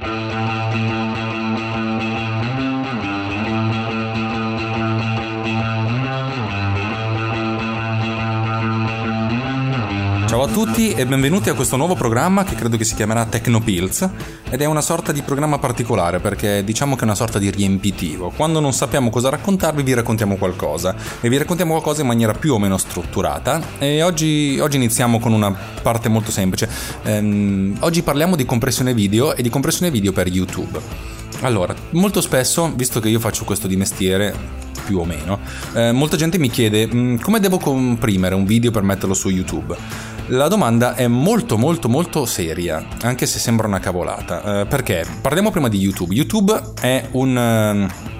Thank you. Ciao a tutti e benvenuti a questo nuovo programma che credo che si chiamerà Tecnopills ed è una sorta di programma particolare perché diciamo che è una sorta di riempitivo. Quando non sappiamo cosa raccontarvi vi raccontiamo qualcosa e vi raccontiamo qualcosa in maniera più o meno strutturata e oggi, oggi iniziamo con una parte molto semplice. Ehm, oggi parliamo di compressione video e di compressione video per YouTube. Allora, molto spesso, visto che io faccio questo di mestiere, più o meno, eh, molta gente mi chiede "Mm, come devo comprimere un video per metterlo su YouTube. La domanda è molto molto molto seria, anche se sembra una cavolata. Eh, perché? Parliamo prima di YouTube. YouTube è un... eh,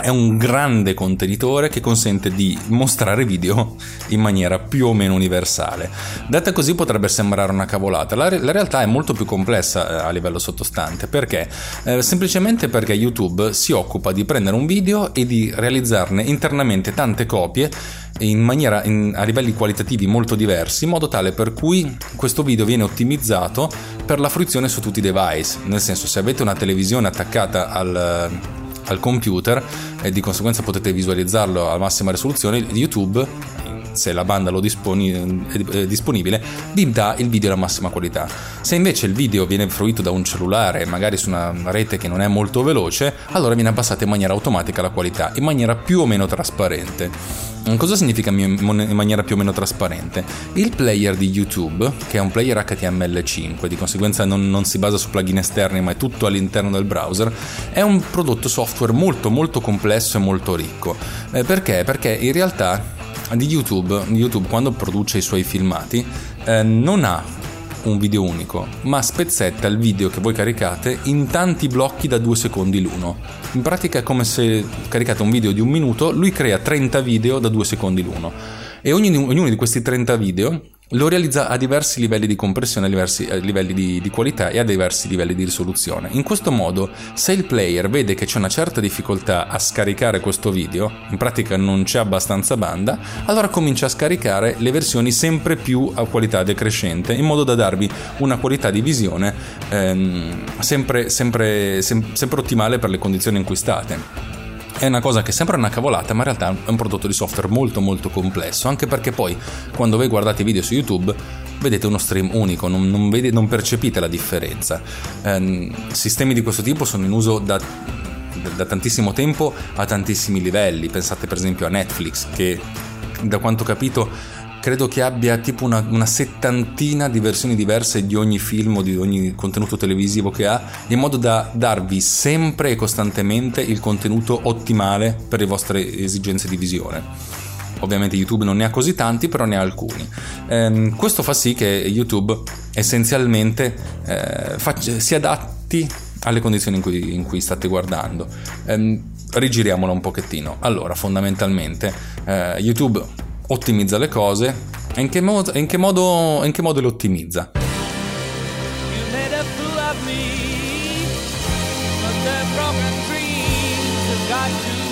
è un grande contenitore che consente di mostrare video in maniera più o meno universale. Detta così potrebbe sembrare una cavolata, la, re- la realtà è molto più complessa eh, a livello sottostante perché? Eh, semplicemente perché YouTube si occupa di prendere un video e di realizzarne internamente tante copie in maniera in- a livelli qualitativi molto diversi, in modo tale per cui questo video viene ottimizzato per la fruizione su tutti i device. Nel senso, se avete una televisione attaccata al al computer e di conseguenza potete visualizzarlo a massima risoluzione, YouTube se la banda lo disponi- è disponibile, vi dà il video alla massima qualità. Se invece il video viene fruito da un cellulare, magari su una rete che non è molto veloce, allora viene abbassata in maniera automatica la qualità, in maniera più o meno trasparente. Cosa significa in maniera più o meno trasparente? Il player di YouTube, che è un player HTML5, di conseguenza non, non, si basa su plugin esterni ma è tutto all'interno del browser, è un prodotto software molto molto complesso e molto ricco. Eh, perché? Perché in realtà di YouTube, YouTube quando produce i suoi filmati eh, non ha un video unico, ma spezzetta il video che voi caricate in tanti blocchi da due secondi l'uno. In pratica è come se caricate un video di un minuto, lui crea 30 video da due secondi l'uno. E ognuno, ognuno di questi 30 video lo realizza a diversi livelli di compressione, a diversi a livelli di, di, qualità e a diversi livelli di risoluzione. In questo modo, se il player vede che c'è una certa difficoltà a scaricare questo video, in pratica non c'è abbastanza banda, allora comincia a scaricare le versioni sempre più a qualità decrescente, in modo da darvi una qualità di visione ehm, sempre, sempre, sem- sempre ottimale per le condizioni in cui state è una cosa che sembra una cavolata, ma in realtà è un prodotto di software molto molto complesso, anche perché poi quando voi guardate i video su YouTube vedete uno stream unico, non, non, vede, non percepite la differenza. Eh, sistemi di questo tipo sono in uso da, da tantissimo tempo a tantissimi livelli, pensate per esempio a Netflix che da quanto ho capito credo che abbia tipo una, una, settantina di versioni diverse di ogni film o di ogni contenuto televisivo che ha, in modo da darvi sempre e costantemente il contenuto ottimale per le vostre esigenze di visione. Ovviamente YouTube non ne ha così tanti, però ne ha alcuni. Ehm, questo fa sì che YouTube essenzialmente eh, faccia, si adatti alle condizioni in cui, in cui state guardando. Ehm, rigiriamola un pochettino. Allora, fondamentalmente, eh, YouTube ottimizza le cose e in che, mo- in che modo, in che modo le ottimizza. Got to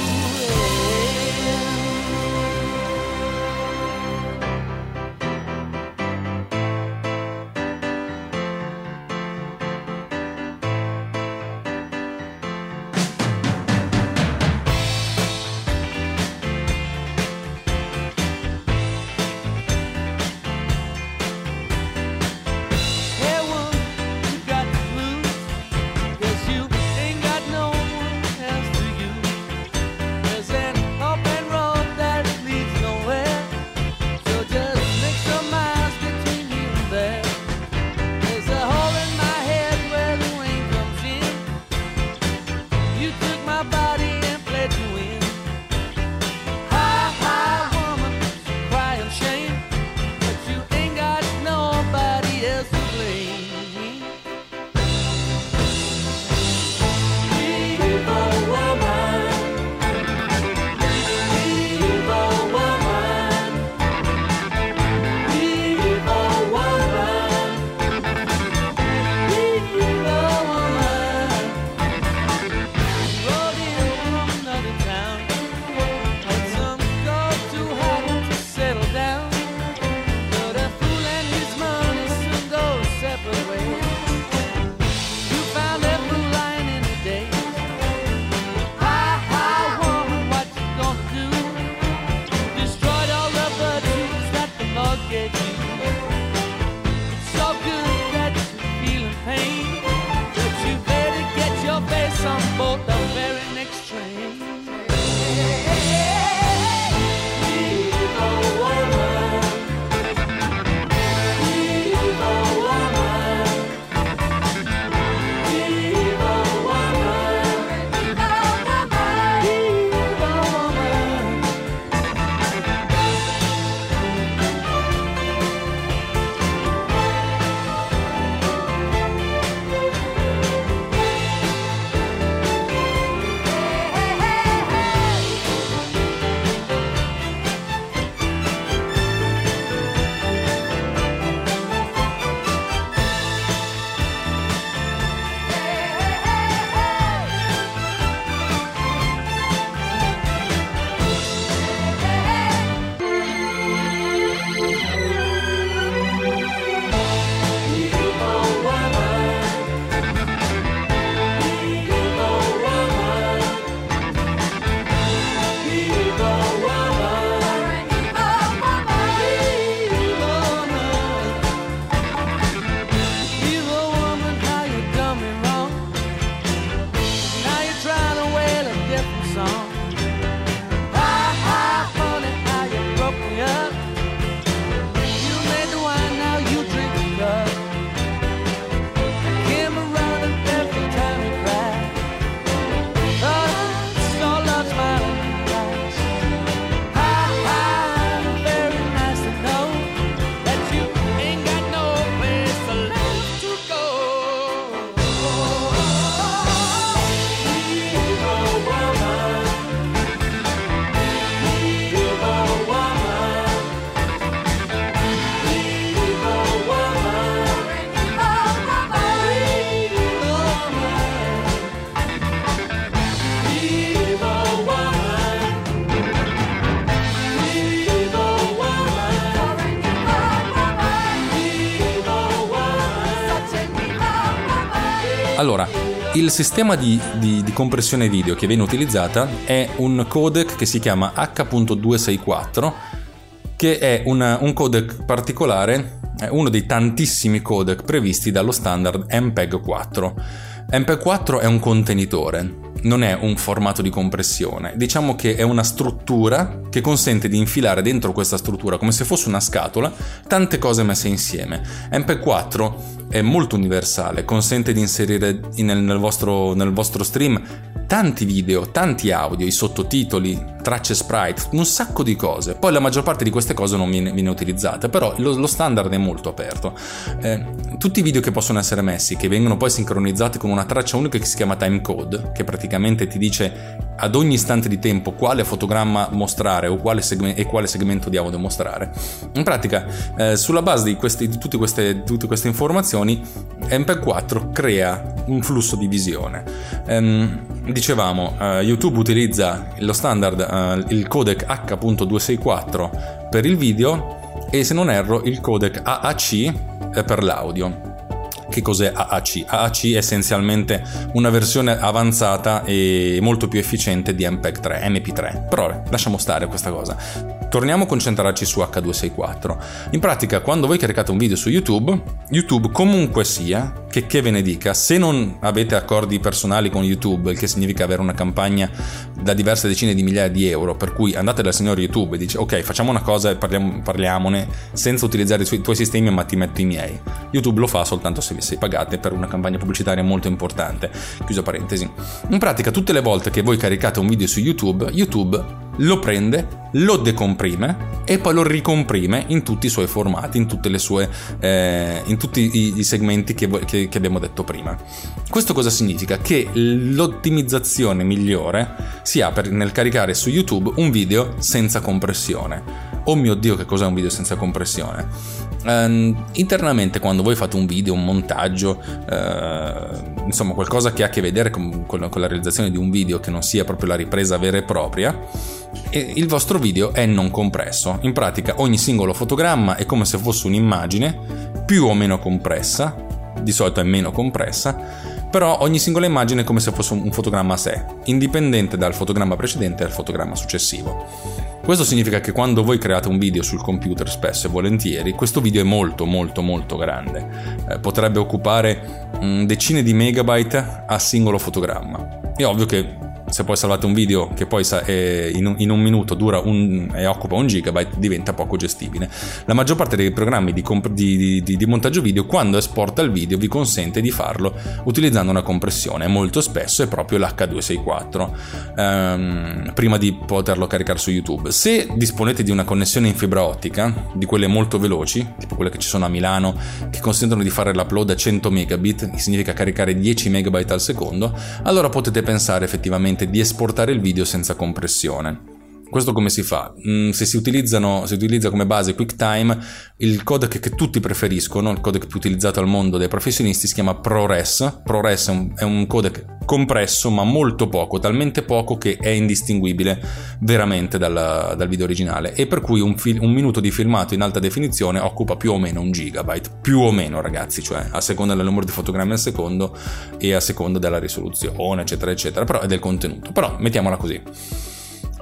il sistema di, di- di compressione video che viene utilizzata è un codec che si chiama H.264, che è una- un codec particolare, uno dei tantissimi codec previsti dallo standard MPEG 4. MPEG 4 è un contenitore, non è un formato di compressione. Diciamo che è una struttura che consente di infilare dentro questa struttura, come se fosse una scatola, tante cose messe insieme. MPEG 4 è molto universale, consente di inserire nel vostro, nel vostro stream tanti video, tanti audio, i sottotitoli, tracce sprite, un sacco di cose. Poi la maggior parte di queste cose non viene, viene utilizzata, però lo, lo standard è molto aperto. Eh, tutti i video che possono essere messi, che vengono poi sincronizzati con una traccia unica che si chiama timecode, che praticamente ti dice ad ogni istante di tempo quale fotogramma mostrare quale segme- e quale segmento di audio mostrare. In pratica, eh, sulla base di, questi- di tutte, queste, tutte queste informazioni, MP4 crea un flusso di visione. Ehm, dicevamo, eh, YouTube utilizza lo standard, eh, il codec H.264 per il video e se non erro il codec AAC per l'audio. Che cos'è AAC? AAC è essenzialmente una versione avanzata e molto più efficiente di MPEG 3, MP3. Però lasciamo stare questa cosa. Torniamo a concentrarci su H264. In pratica, quando voi caricate un video su YouTube, YouTube comunque sia, che che ve ne dica, se non avete accordi personali con YouTube, il che significa avere una campagna da diverse decine di migliaia di euro, per cui andate dal signore YouTube e dice ok, facciamo una cosa e parliamo- parliamone senza utilizzare i tuoi- i tuoi sistemi, ma ti metto i miei. YouTube lo fa soltanto se sei pagate per una campagna pubblicitaria molto importante. Chiusa parentesi. In pratica, tutte le volte che voi caricate un video su YouTube, YouTube lo prende, lo decomprime e poi lo ricomprime in tutti i suoi formati, in sue eh, in tutti i, i segmenti che, che- che abbiamo detto prima. Questo cosa significa? Che l'ottimizzazione migliore si ha per, nel caricare su YouTube un video senza compressione. Oh mio dio, che cos'è un video senza compressione? Ehm, internamente, quando voi fate un video, un montaggio, eh, insomma, qualcosa che ha a che vedere con, con con la realizzazione di un video che non sia proprio la ripresa vera e propria, e il vostro video è non compresso. In pratica, ogni singolo fotogramma è come se fosse un'immagine più o meno compressa, di solito è meno compressa, però ogni singola immagine è come se fosse un fotogramma a sé, indipendente dal fotogramma precedente e dal fotogramma successivo. Questo significa che quando voi create un video sul computer spesso e volentieri, questo video è molto molto molto grande. Eh, potrebbe occupare mh, decine di megabyte a singolo fotogramma. È ovvio che se poi salvate un video che poi in un, in un minuto dura un, e occupa un gigabyte diventa poco gestibile. La maggior parte dei programmi di, comp- di, di, di, montaggio video quando esporta il video vi consente di farlo utilizzando una compressione, molto spesso è proprio l'H264 ehm, prima di poterlo caricare su YouTube. Se disponete di una connessione in fibra ottica, di quelle molto veloci, tipo quelle che ci sono a Milano, che consentono di fare l'upload a 100 megabit, che significa caricare 10 megabyte al secondo, allora potete pensare effettivamente consente di esportare il video senza compressione. Questo come si fa? Mm, se si, utilizzano, si utilizza come base QuickTime, il codec che tutti preferiscono, il codec più utilizzato al mondo dai professionisti, si chiama ProRes. ProRes è un, è un codec compresso, ma molto poco, talmente poco che è indistinguibile veramente dal, dal video originale. E per cui un, fil- un, minuto di filmato in alta definizione occupa più o meno un gigabyte. Più o meno, ragazzi, cioè a seconda del numero di fotogrammi al secondo e a seconda della risoluzione, eccetera, eccetera. Però è del contenuto. Però mettiamola così.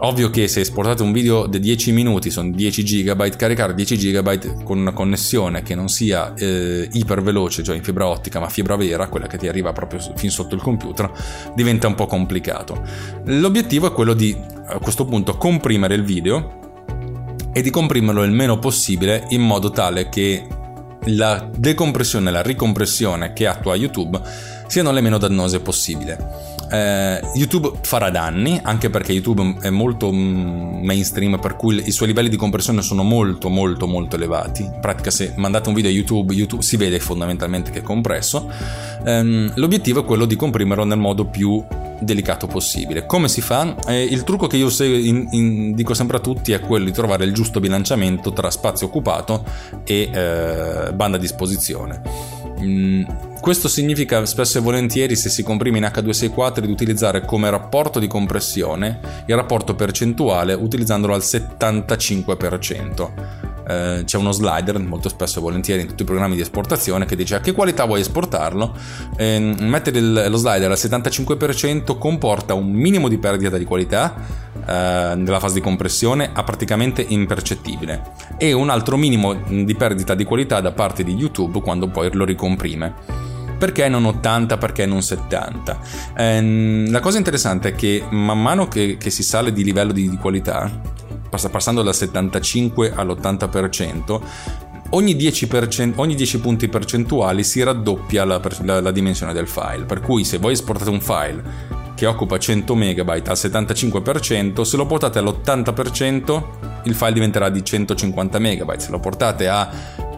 Ovvio che se esportate un video di 10 minuti, sono 10 GB, caricare 10 GB con una connessione che non sia eh, iper cioè in fibra ottica, ma fibra vera, quella che ti arriva proprio fin sotto il computer, diventa un po' complicato. L'obiettivo è quello di a questo punto comprimere il video e di comprimerlo il meno possibile in modo tale che la decompressione e la ricompressione che attua YouTube siano le meno dannose possibile. Eh, YouTube farà danni, anche perché YouTube è molto mm, mainstream, per cui i suoi livelli di compressione sono molto molto molto elevati. In pratica se mandate un video a YouTube, YouTube si vede fondamentalmente che è compresso. Eh, l'obiettivo è quello di comprimerlo nel modo più delicato possibile. Come si fa? Eh, il trucco che io in, in, dico sempre a tutti è quello di trovare il giusto bilanciamento tra spazio occupato e eh, banda a disposizione. Mm, questo significa spesso e volentieri, se si comprime in H264, di utilizzare come rapporto di compressione il rapporto percentuale utilizzandolo al 75%. Eh, c'è uno slider molto spesso e volentieri in tutti i programmi di esportazione che dice a che qualità vuoi esportarlo. Eh, mettere lo slider al 75% comporta un minimo di perdita di qualità eh, nella fase di compressione a praticamente impercettibile e un altro minimo di perdita di qualità da parte di YouTube quando poi lo ricomprime. Perché non 80, perché non 70? Ehm, la cosa interessante è che man mano che, che si sale di livello di, di qualità, passando dal 75 all'80%, ogni 10%, ogni 10 punti percentuali si raddoppia la, la, la, dimensione del file. Per cui se voi esportate un file che occupa 100 MB al 75%, se lo portate all'80% il file diventerà di 150 MB, se lo portate a,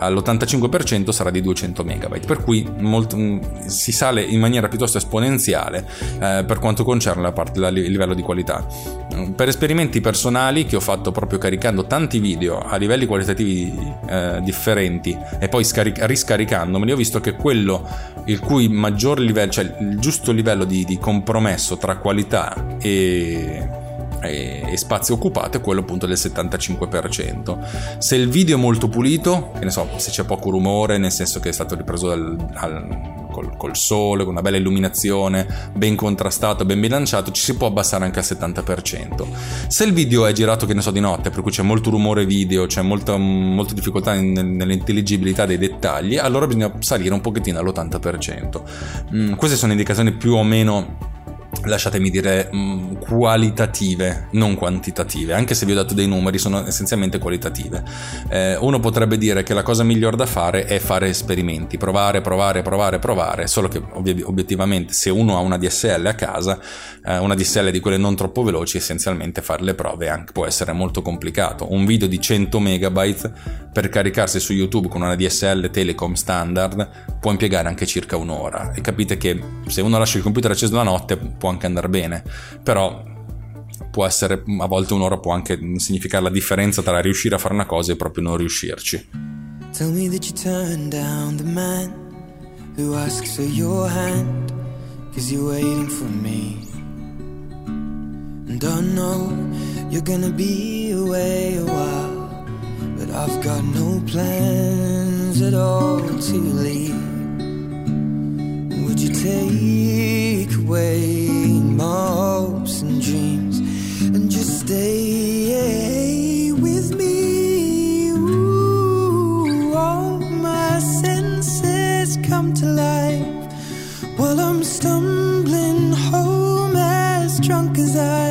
all'85% sarà di 200 MB, per cui molto, mm, si sale in maniera piuttosto esponenziale eh, per quanto concerne la parte del livello di qualità. Mm, per esperimenti personali che ho fatto proprio caricando tanti video a livelli qualitativi eh, differenti e poi scaric- riscaricandomeli, ho visto che quello il cui maggior livello, cioè il giusto livello di, di compromesso tra qualità e, e, e, spazio occupato è quello appunto del 75%. Se il video è molto pulito, che ne so, se c'è poco rumore, nel senso che è stato ripreso dal, al, col, col, sole, con una bella illuminazione, ben contrastato, ben bilanciato, ci si può abbassare anche al 70%. Se il video è girato, che ne so, di notte, per cui c'è molto rumore video, c'è molta, molta difficoltà in, nell'intelligibilità dei dettagli, allora bisogna salire un pochettino all'80%. Mm, queste sono indicazioni più o meno lasciatemi dire, mm, qualitative, non quantitative, anche se vi ho dato dei numeri, sono essenzialmente qualitative. Eh, uno potrebbe dire che la cosa migliore da fare è fare esperimenti, provare, provare, provare, provare, solo che obiettivamente se uno ha una DSL a casa, eh, una DSL di quelle non troppo veloci, essenzialmente fare le prove anche, può essere molto complicato. Un video di 100 megabyte per caricarsi su YouTube con una DSL Telecom standard può impiegare anche circa un'ora e capite che se uno lascia il computer acceso la notte può anche andare bene, però può essere a volte un'ora può anche significare la differenza tra riuscire a fare una cosa e proprio non riuscirci. Tell me that you turn down the man who asks for your hand cause you're waiting for me. And I know you're gonna be away a while, but I've got no plans at all to leave. Would you take away my hopes and dreams and just stay with me? Ooh, all my senses come to life while I'm stumbling home as drunk as I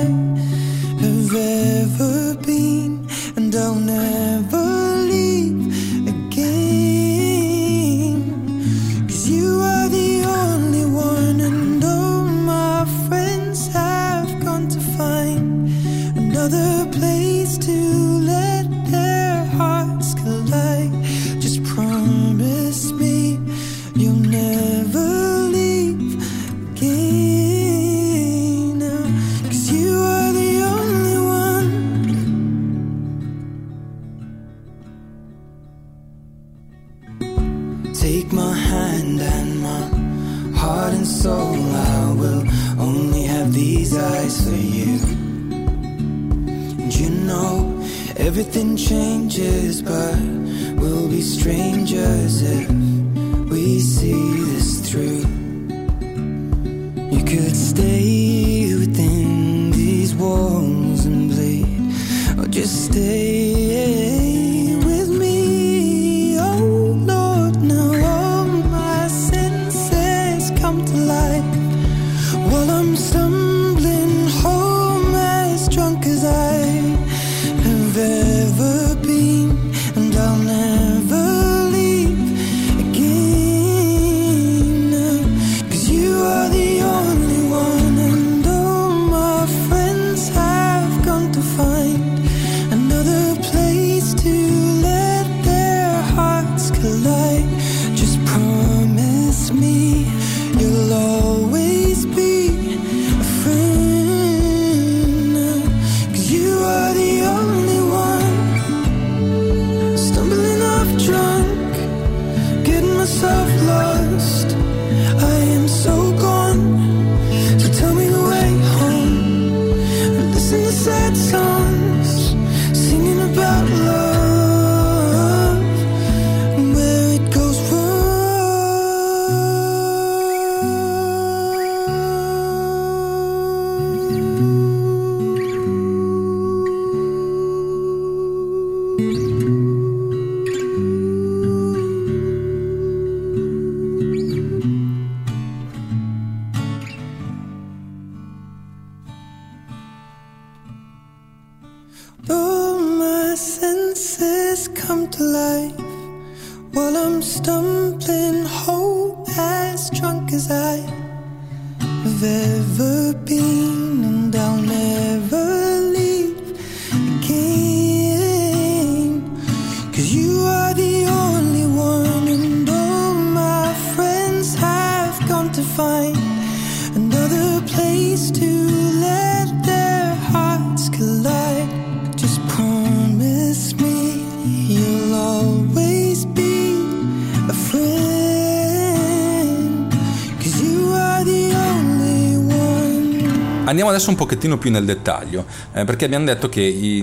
Andiamo adesso un pochettino più nel dettaglio, eh, perché abbiamo detto che i,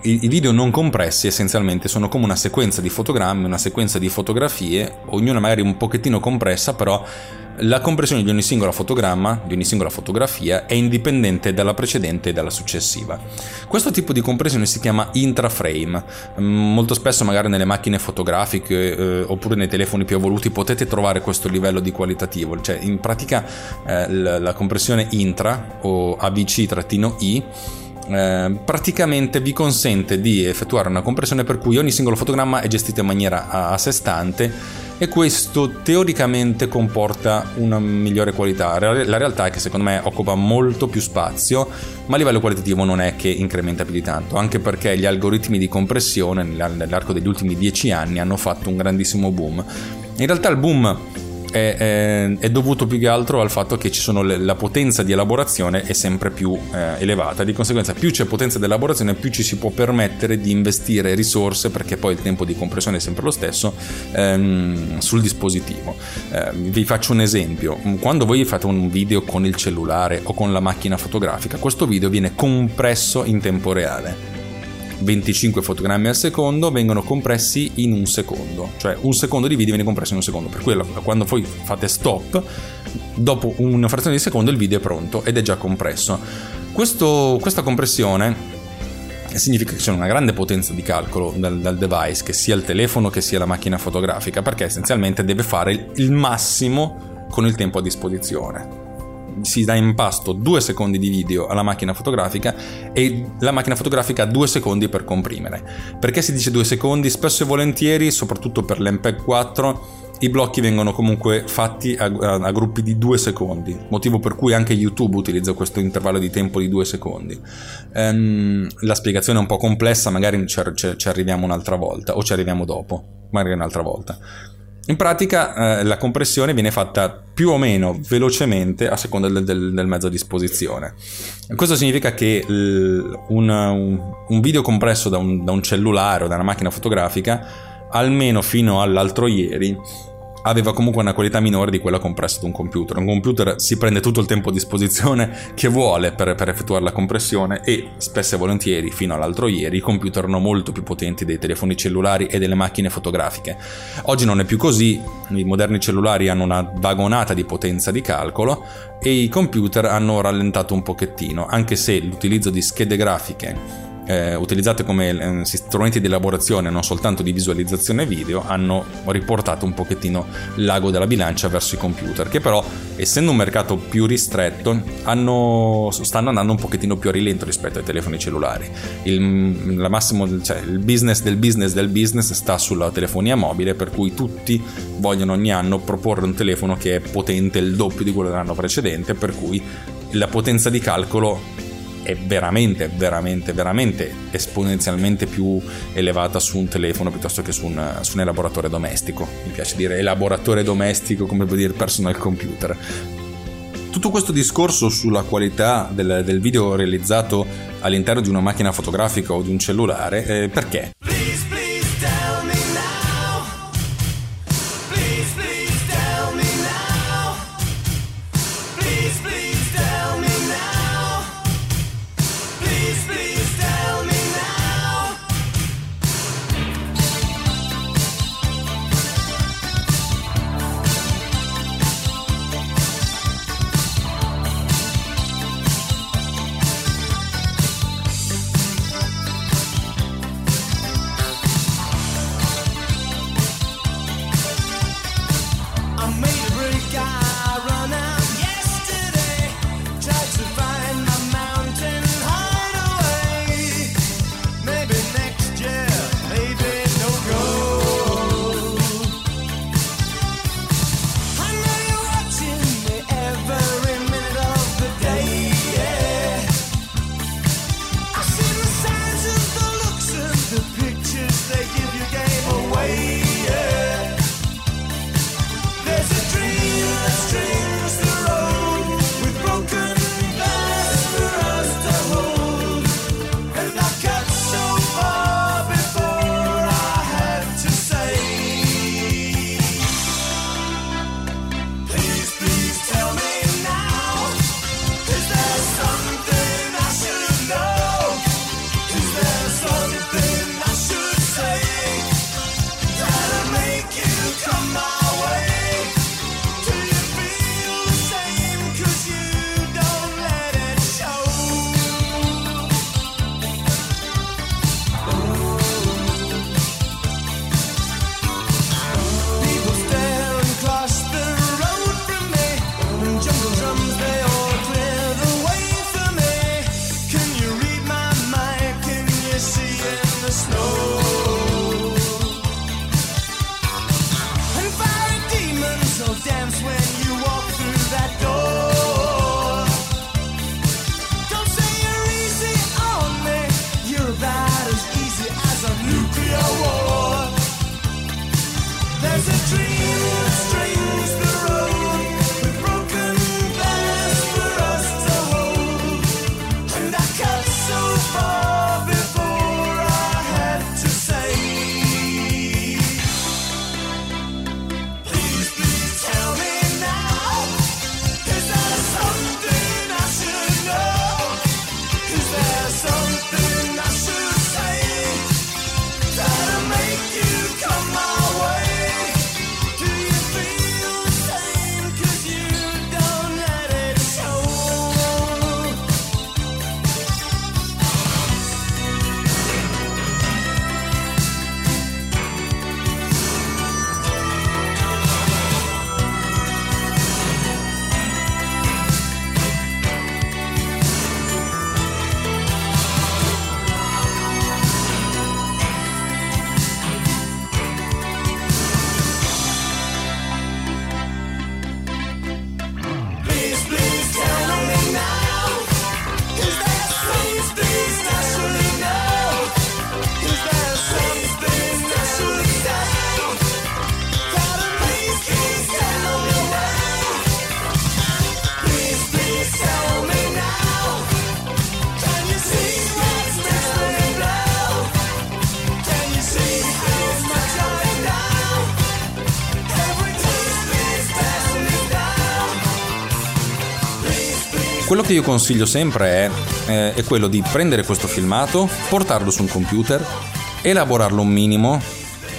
i- i video non compressi essenzialmente sono come una sequenza di fotogrammi, una sequenza di fotografie, ognuna magari un pochettino compressa, però la compressione di ogni singola fotogramma, di ogni singola fotografia, è indipendente dalla precedente e dalla successiva. Questo tipo di compressione si chiama intraframe. Mm, Molto spesso, magari nelle macchine fotografiche eh, oppure nei telefoni più evoluti, potete trovare questo livello di qualitativo. Cioè, in pratica, eh, la, compressione intra o ABC-I eh, praticamente vi consente di effettuare una compressione per cui ogni singolo fotogramma è gestito in maniera a, a sé stante e questo teoricamente comporta una migliore qualità. La realtà è che secondo me occupa molto più spazio, ma a livello qualitativo non è che incrementa più di tanto, anche perché gli algoritmi di compressione nell'ar- nell'arco degli ultimi dieci anni hanno fatto un grandissimo boom. In realtà il boom è, è- è dovuto più che altro al fatto che le- la potenza di elaborazione è sempre più eh, elevata. Di conseguenza, più c'è potenza di elaborazione, più ci si può permettere di investire risorse, perché poi il tempo di compressione è sempre lo stesso, ehm, sul dispositivo. Eh, vi faccio un esempio: quando voi fate un video con il cellulare o con la macchina fotografica, questo video viene compresso in tempo reale 25 fotogrammi al secondo vengono compressi in un secondo, cioè un secondo di video viene compresso in un secondo, per cui quando voi fate stop, dopo una frazione di secondo il video è pronto ed è già compresso. Questo, questa compressione significa che c'è una grande potenza di calcolo dal, dal, device, che sia il telefono che sia la macchina fotografica, perché essenzialmente deve fare il massimo con il tempo a disposizione si dà in pasto due secondi di video alla macchina fotografica e la macchina fotografica ha due secondi per comprimere. Perché si dice due secondi? Spesso e volentieri, soprattutto per l'MPEG 4, i blocchi vengono comunque fatti a, a, a, gruppi di due secondi, motivo per cui anche YouTube utilizza questo intervallo di tempo di due secondi. Um, la spiegazione è un po' complessa, magari ci, ci, ci arriviamo un'altra volta o ci arriviamo dopo, magari un'altra volta. In pratica eh, la compressione viene fatta più o meno velocemente a seconda del, del, del mezzo a disposizione. Questo significa che l, un, un, video compresso da un, da un cellulare o da una macchina fotografica, almeno fino all'altro ieri, aveva comunque una qualità minore di quella compressa da un computer. Un computer si prende tutto il tempo a disposizione che vuole per, per, effettuare la compressione e spesso e volentieri, fino all'altro ieri, i computer erano molto più potenti dei telefoni cellulari e delle macchine fotografiche. Oggi non è più così, i moderni cellulari hanno una vagonata di potenza di calcolo e i computer hanno rallentato un pochettino, anche se l'utilizzo di schede grafiche eh, utilizzate come eh, strumenti di elaborazione non soltanto di visualizzazione video hanno riportato un pochettino l'ago della bilancia verso i computer che però essendo un mercato più ristretto hanno, stanno andando un pochettino più a rilento rispetto ai telefoni cellulari. Il, massimo, cioè, il business del business del business sta sulla telefonia mobile per cui tutti vogliono ogni anno proporre un telefono che è potente il doppio di quello dell'anno precedente per cui la potenza di calcolo è veramente, veramente, veramente esponenzialmente più elevata su un telefono piuttosto che su un, su un elaboratore domestico. Mi piace dire elaboratore domestico come vuol dire personal computer. Tutto questo discorso sulla qualità del, del video realizzato all'interno di una macchina fotografica o di un cellulare, eh, perché? Che io consiglio sempre è, eh, è quello di prendere questo filmato, portarlo su un computer, elaborarlo un minimo,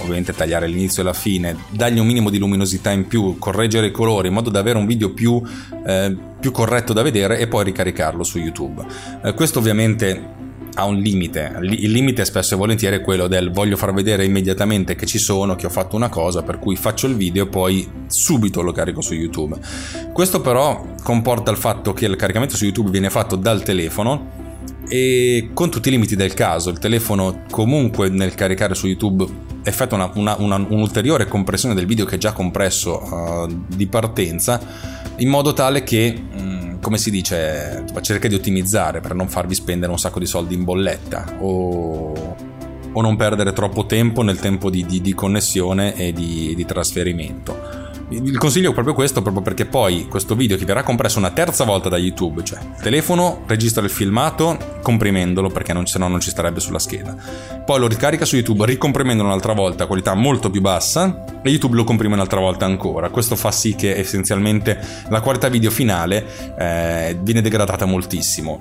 ovviamente tagliare l'inizio e la fine, dargli un minimo di luminosità in più, correggere i colori in modo da avere un video più, eh, più corretto da vedere e poi ricaricarlo su YouTube. Eh, questo ovviamente ha un limite, il limite spesso e volentieri è quello del voglio far vedere immediatamente che ci sono, che ho fatto una cosa, per cui faccio il video e poi subito lo carico su YouTube. Questo però comporta il fatto che il caricamento su YouTube viene fatto dal telefono e con tutti i limiti del caso, il telefono comunque nel caricare su YouTube effettua una, una, una, un'ulteriore compressione del video che è già compresso uh, di partenza in modo tale che... Mh, come si dice, cerca di ottimizzare per non farvi spendere un sacco di soldi in bolletta o, o non perdere troppo tempo nel tempo di, di, di connessione e di, di trasferimento. Il consiglio è proprio questo, proprio perché poi questo video che verrà compresso una terza volta da YouTube, cioè telefono registra il filmato comprimendolo perché non, se no non ci starebbe sulla scheda. Poi lo ricarica su YouTube ricomprimendolo un'altra volta a qualità molto più bassa e YouTube lo comprime un'altra volta ancora. Questo fa sì che essenzialmente la qualità video finale eh, viene degradata moltissimo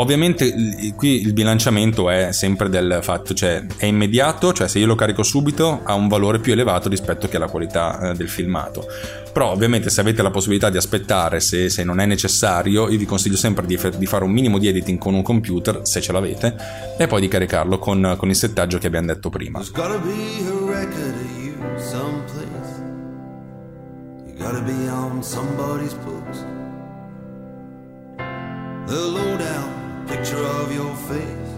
Ovviamente qui il bilanciamento è sempre del fatto, cioè è immediato, cioè se io lo carico subito ha un valore più elevato rispetto che alla qualità eh, del filmato. Però ovviamente se avete la possibilità di aspettare, se, se non è necessario, io vi consiglio sempre di, di, fare un minimo di editing con un computer, se ce l'avete, e poi di caricarlo con, con il settaggio che abbiamo detto prima. Gotta be on somebody's books. Your face,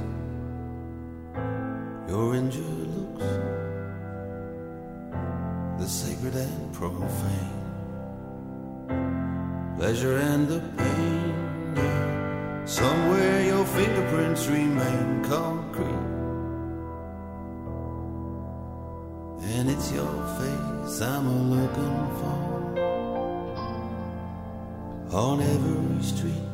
your injured looks, the sacred and profane, pleasure and the pain. Somewhere your fingerprints remain concrete, and it's your face I'm looking for on every street.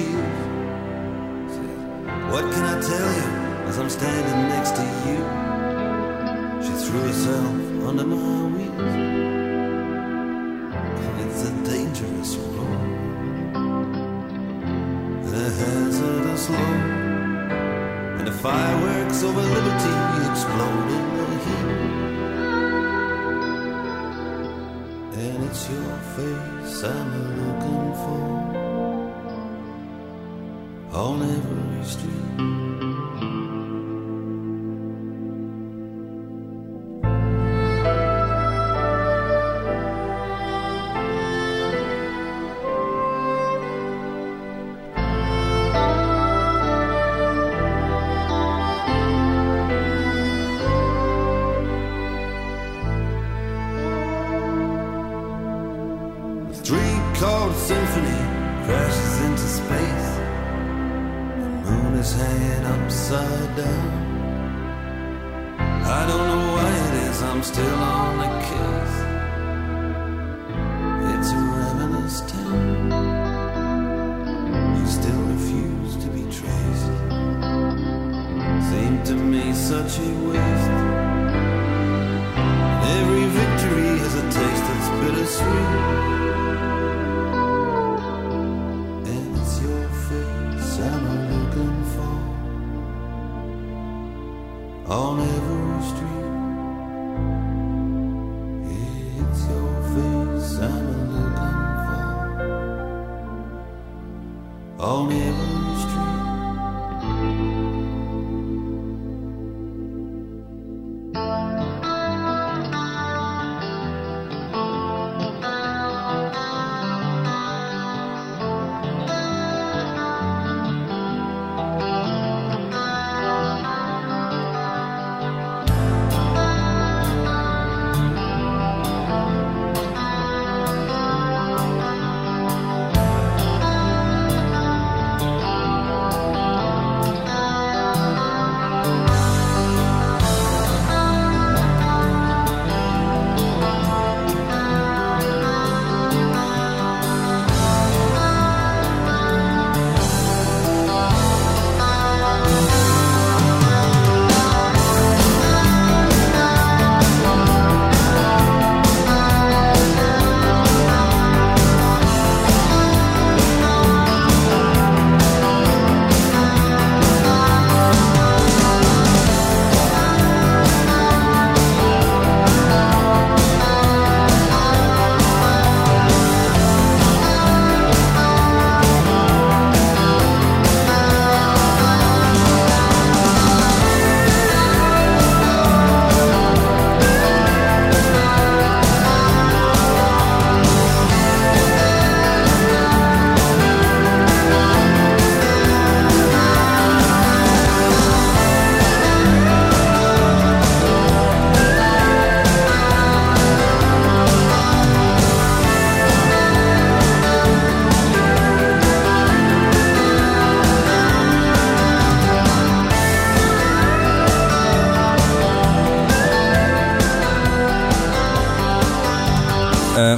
On. What can I tell you as I'm standing next to you? She threw herself under my wheels. It's a dangerous road and a hazardous load. And the fireworks over liberty explode in the heat. And it's your face I'm on every street.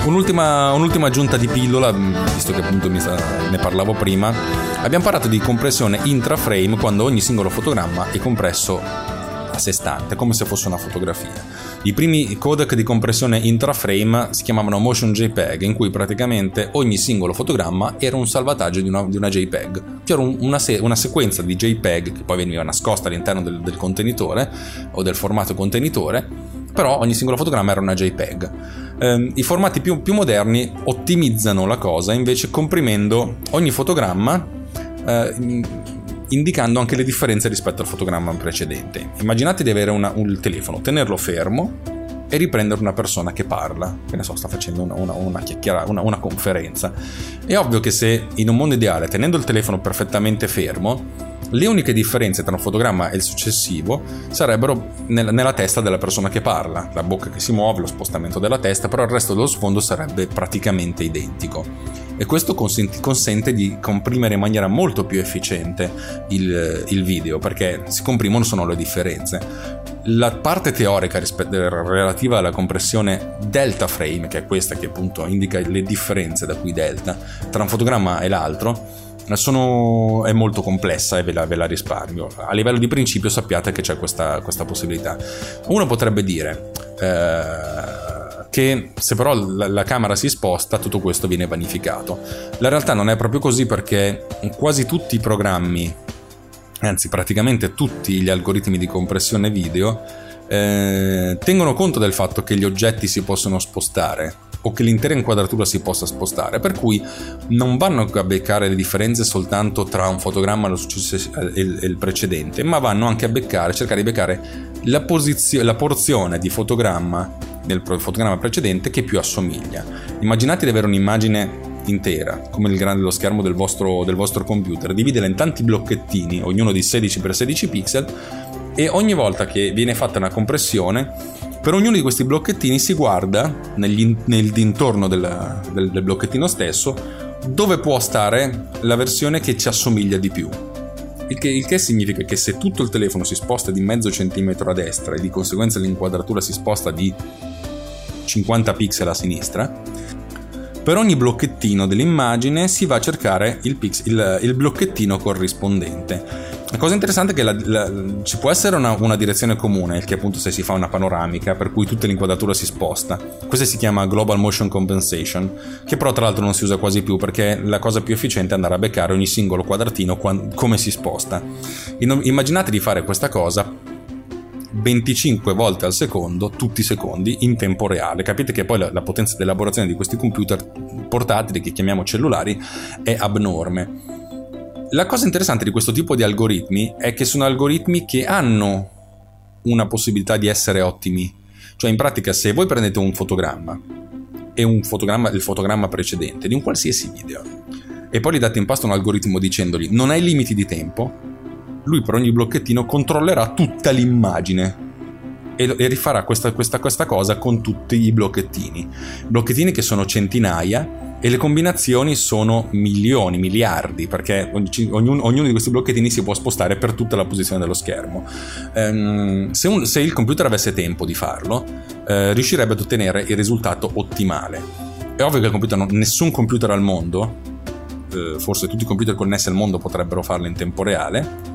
Un'ultima, un'ultima aggiunta di pillola, visto che appunto sa- ne parlavo prima. Abbiamo parlato di compressione intra-frame quando ogni singolo fotogramma è compresso a sé stante, come se fosse una fotografia. I primi codec di compressione intra-frame si chiamavano Motion JPEG, in cui praticamente ogni singolo fotogramma era un salvataggio di una, di una JPEG. C'era un- una, se- una sequenza di JPEG che poi veniva nascosta all'interno del, del contenitore o del formato contenitore, però ogni singolo fotogramma era una JPEG. Ehm, I formati più, più moderni ottimizzano la cosa invece comprimendo ogni fotogramma eh, in- indicando anche le differenze rispetto al fotogramma precedente. Immaginate di avere una- un telefono, tenerlo fermo e riprendere una persona che parla, che ne so, sta facendo una, una, una chiacchiera- una- una conferenza. È ovvio che se in un mondo ideale, tenendo il telefono perfettamente fermo, le uniche differenze tra un fotogramma e il successivo sarebbero nel- nella testa della persona che parla, la bocca che si muove, lo spostamento della testa, però il resto dello sfondo sarebbe praticamente identico. E questo consenti- consente di comprimere in maniera molto più efficiente il, il video, perché si comprimono solo le differenze. La parte teorica relativa alla compressione delta frame, che è questa che appunto indica le differenze da cui delta tra un fotogramma e l'altro, sono- è molto complessa e ve la, ve la risparmio. A livello di principio sappiate che c'è questa, questa possibilità. Uno potrebbe dire eh, che se però la, la camera si sposta tutto questo viene vanificato. La realtà non è proprio così perché quasi tutti i programmi, anzi praticamente tutti gli algoritmi di compressione video, eh, tengono conto del fatto che gli oggetti si possono spostare o che l'intera inquadratura si possa spostare, per cui non vanno a beccare le differenze soltanto tra un fotogramma e lo success- e il, precedente, ma vanno anche a beccare, cercare di beccare la, posizio- la porzione di fotogramma del fotogramma precedente che più assomiglia. Immaginate di avere un'immagine intera, come il grande lo schermo del vostro, del vostro computer, dividere in tanti blocchettini, ognuno di 16x16 pixel, e ogni volta che viene fatta una compressione, per ognuno di questi blocchettini si guarda negli- nel dintorno del, del- del blocchettino stesso dove può stare la versione che ci assomiglia di più. Il che, il che significa che se tutto il telefono si sposta di mezzo centimetro a destra e di conseguenza l'inquadratura si sposta di 50 pixel a sinistra, per ogni blocchettino dell'immagine si va a cercare il, pix- il- il blocchettino corrispondente. La cosa interessante è che la- la- ci può essere una, una direzione comune, che appunto se si fa una panoramica per cui tutta l'inquadratura si sposta. Questa si chiama Global Motion Compensation, che però tra l'altro non si usa quasi più perché la cosa più efficiente è andare a beccare ogni singolo quadratino quan- come si sposta. In- immaginate di fare questa cosa 25 volte al secondo, tutti i secondi, in tempo reale. Capite che poi la, la potenza di elaborazione di questi computer portatili, che chiamiamo cellulari, è abnorme. La cosa interessante di questo tipo di algoritmi è che sono algoritmi che hanno una possibilità di essere ottimi. Cioè, in pratica, se voi prendete un fotogramma e un fotogramma, il fotogramma precedente di un qualsiasi video e poi gli date in pasto un algoritmo dicendogli non hai limiti di tempo, lui per ogni blocchettino controllerà tutta l'immagine e, e rifarà questa, questa- questa cosa con tutti i blocchettini. Blocchettini che sono centinaia e le combinazioni sono milioni, miliardi, perché ognuno, ognuno di questi blocchettini si può spostare per tutta la posizione dello schermo. Ehm, se, un- se il computer avesse tempo di farlo, eh, riuscirebbe ad ottenere il risultato ottimale. È ovvio che computer non- nessun computer al mondo, eh, forse tutti i computer connessi al mondo potrebbero farlo in tempo reale,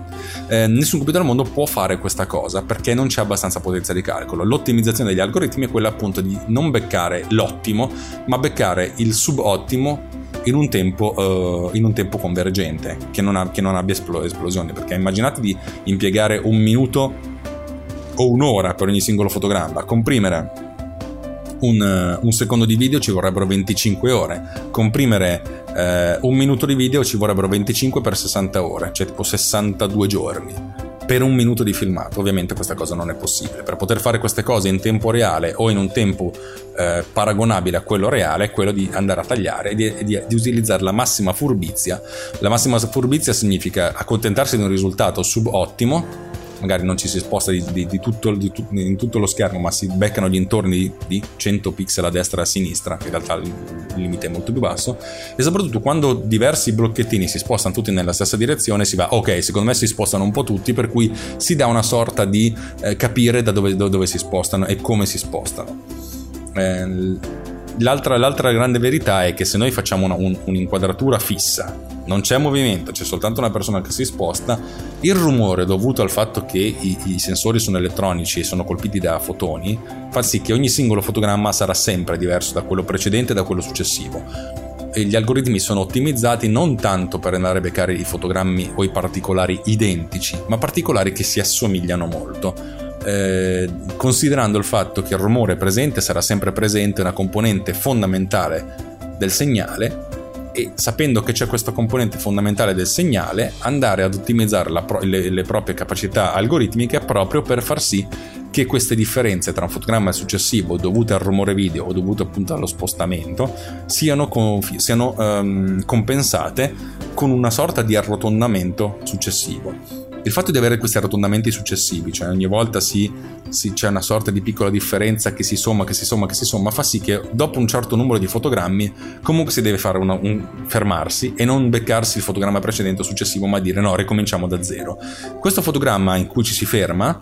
eh, nessun computer al mondo può fare questa cosa perché non c'è abbastanza potenza di calcolo. L'ottimizzazione degli algoritmi è quella appunto di non beccare l'ottimo, ma beccare il subottimo in un tempo, eh, in un tempo convergente, che non, ha- che non abbia esplo- esplosioni. Perché immaginate di impiegare un minuto o un'ora per ogni singolo fotogramma, comprimere un, eh, un secondo di video ci vorrebbero 25 ore, comprimere eh, un minuto di video ci vorrebbero 25 per 60 ore, cioè tipo 62 giorni per un minuto di filmato. Ovviamente questa cosa non è possibile. Per poter fare queste cose in tempo reale o in un tempo eh, paragonabile a quello reale è quello di andare a tagliare e di, di- di utilizzare la massima furbizia. La massima furbizia significa accontentarsi di un risultato subottimo magari non ci si sposta di, di- di tutto, tut- in tutto lo schermo, ma si beccano gli intorni di, di 100 pixel a destra e a sinistra, in realtà il, limite è molto più basso, e soprattutto quando diversi blocchettini si spostano tutti nella stessa direzione, si va, ok, secondo me si spostano un po' tutti, per cui si dà una sorta di eh, capire da dove, dove si spostano e come si spostano. Eh, l'altra, l'altra grande verità è che se noi facciamo una- un- un'inquadratura fissa, non c'è movimento, c'è soltanto una persona che si sposta, il rumore dovuto al fatto che i, i sensori sono elettronici e sono colpiti da fotoni fa sì che ogni singolo fotogramma sarà sempre diverso da quello precedente e da quello successivo. E gli algoritmi sono ottimizzati non tanto per andare a beccare i fotogrammi o i particolari identici, ma particolari che si assomigliano molto. Eh, considerando il fatto che il rumore presente sarà sempre presente, una componente fondamentale del segnale, e sapendo che c'è questa componente fondamentale del segnale, andare ad ottimizzare pro- le, le proprie capacità algoritmiche proprio per far sì che queste differenze tra un fotogramma e il successivo dovute al rumore video o dovute appunto allo spostamento siano, conf- siano ehm, compensate con una sorta di arrotondamento successivo. Il fatto di avere questi arrotondamenti successivi, cioè ogni volta si, si- c'è una sorta di piccola differenza che si somma, che si somma, che si somma, fa sì che dopo un certo numero di fotogrammi comunque si deve fare una- un, fermarsi e non beccarsi il fotogramma precedente o successivo, ma dire no, ricominciamo da zero. Questo fotogramma in cui ci si ferma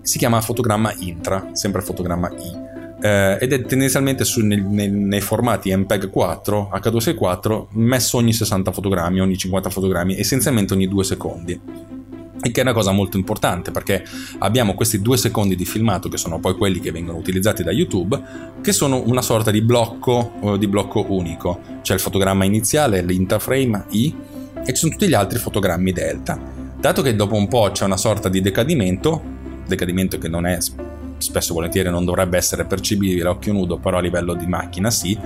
si chiama fotogramma intra, sempre fotogramma I. eh, ed è tendenzialmente su- nel- nel- nei formati MPEG 4, H264, messo ogni 60 fotogrammi, ogni 50 fotogrammi, essenzialmente ogni 2 secondi. Il che è una cosa molto importante perché abbiamo questi due secondi di filmato che sono poi quelli che vengono utilizzati da YouTube, che sono una sorta di blocco, eh, di blocco unico. C'è il fotogramma iniziale, l'interframe I, e ci sono tutti gli altri fotogrammi delta. Dato che dopo un po' c'è una sorta di decadimento, decadimento che non è spesso e volentieri non dovrebbe essere percepibile a occhio nudo, però a livello di macchina sì,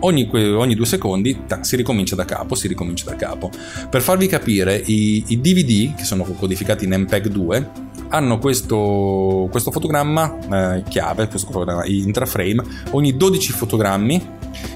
ogni, ogni due secondi tac, si ricomincia da capo, si ricomincia da capo. Per farvi capire, i, i DVD, che sono codificati in MPEG 2, hanno questo, questo fotogramma eh, chiave, questo fotogramma intraframe, ogni 12 fotogrammi,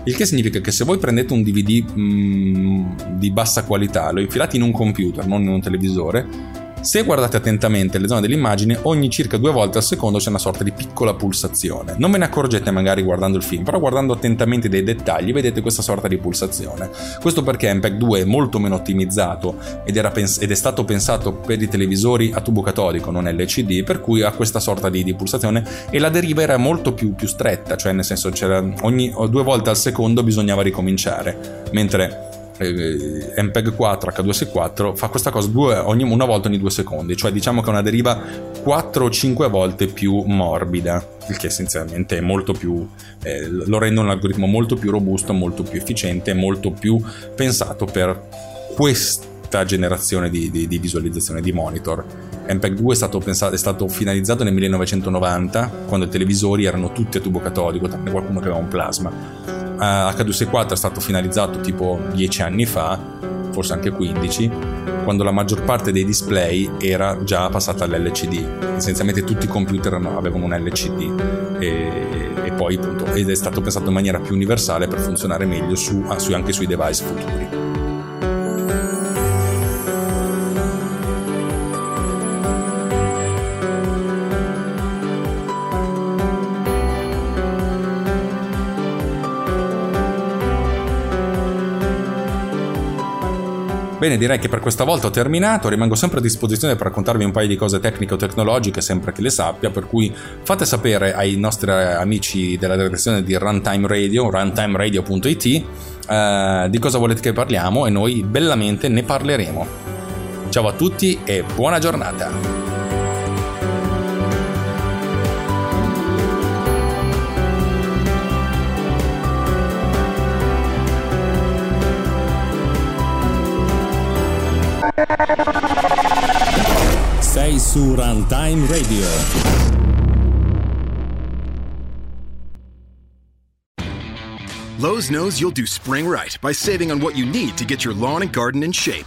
il che significa che se voi prendete un DVD mm, di bassa qualità, lo infilate in un computer, non in un televisore, se guardate attentamente le zone dell'immagine, ogni circa due volte al secondo c'è una sorta di piccola pulsazione. Non ve ne accorgete magari guardando il film, però guardando attentamente dei dettagli vedete questa sorta di pulsazione. Questo perché MPEG 2 è molto meno ottimizzato ed, pens- ed è stato pensato per i televisori a tubo catodico, non LCD, per cui ha questa sorta di, di pulsazione e la deriva era molto più, più stretta, cioè nel senso c'era ogni due volte al secondo bisognava ricominciare, mentre MPEG 4 H264 fa questa cosa due, ogni, una volta ogni due secondi, cioè diciamo che è una deriva 4 o 5 volte più morbida, il che essenzialmente è molto più, eh, lo rende un algoritmo molto più robusto, molto più efficiente, molto più pensato per questa generazione di, di- di visualizzazione di monitor. MPEG 2 è stato, pensato, è stato finalizzato nel 1990, quando i televisori erano tutti a tubo catodico, tranne qualcuno che aveva un plasma. Eh, H264 è stato finalizzato tipo 10 anni fa, forse anche 15, quando la maggior parte dei display era già passata all'LCD. Essenzialmente tutti i computer avevano un LCD e, e poi appunto ed è stato pensato in maniera più universale per funzionare meglio su, ah, anche sui device futuri. Bene, direi che per questa volta ho terminato, rimango sempre a disposizione per raccontarvi un paio di cose tecniche o tecnologiche, sempre che le sappia, per cui fate sapere ai nostri amici della redazione di Runtime Radio, runtimeradio.it, eh, di cosa volete che parliamo e noi bellamente ne parleremo. Ciao a tutti e buona giornata! Su Runtime Radio. Lowe's knows you'll do spring right by saving on what you need to get your lawn and garden in shape.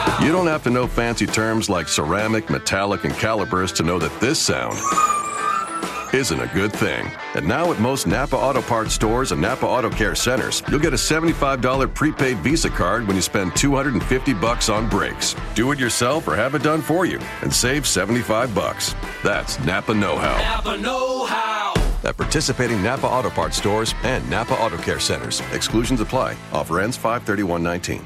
You don't have to know fancy terms like ceramic, metallic, and calipers to know that this sound isn't a good thing. And now at most Napa Auto Parts stores and Napa Auto Care centers, you'll get a $75 prepaid Visa card when you spend 250 bucks on brakes. Do it yourself or have it done for you and save 75 bucks. That's Napa know-how. Napa Know How. At participating Napa Auto Parts stores and Napa Auto Care centers. Exclusions apply. Offer ends 531.19.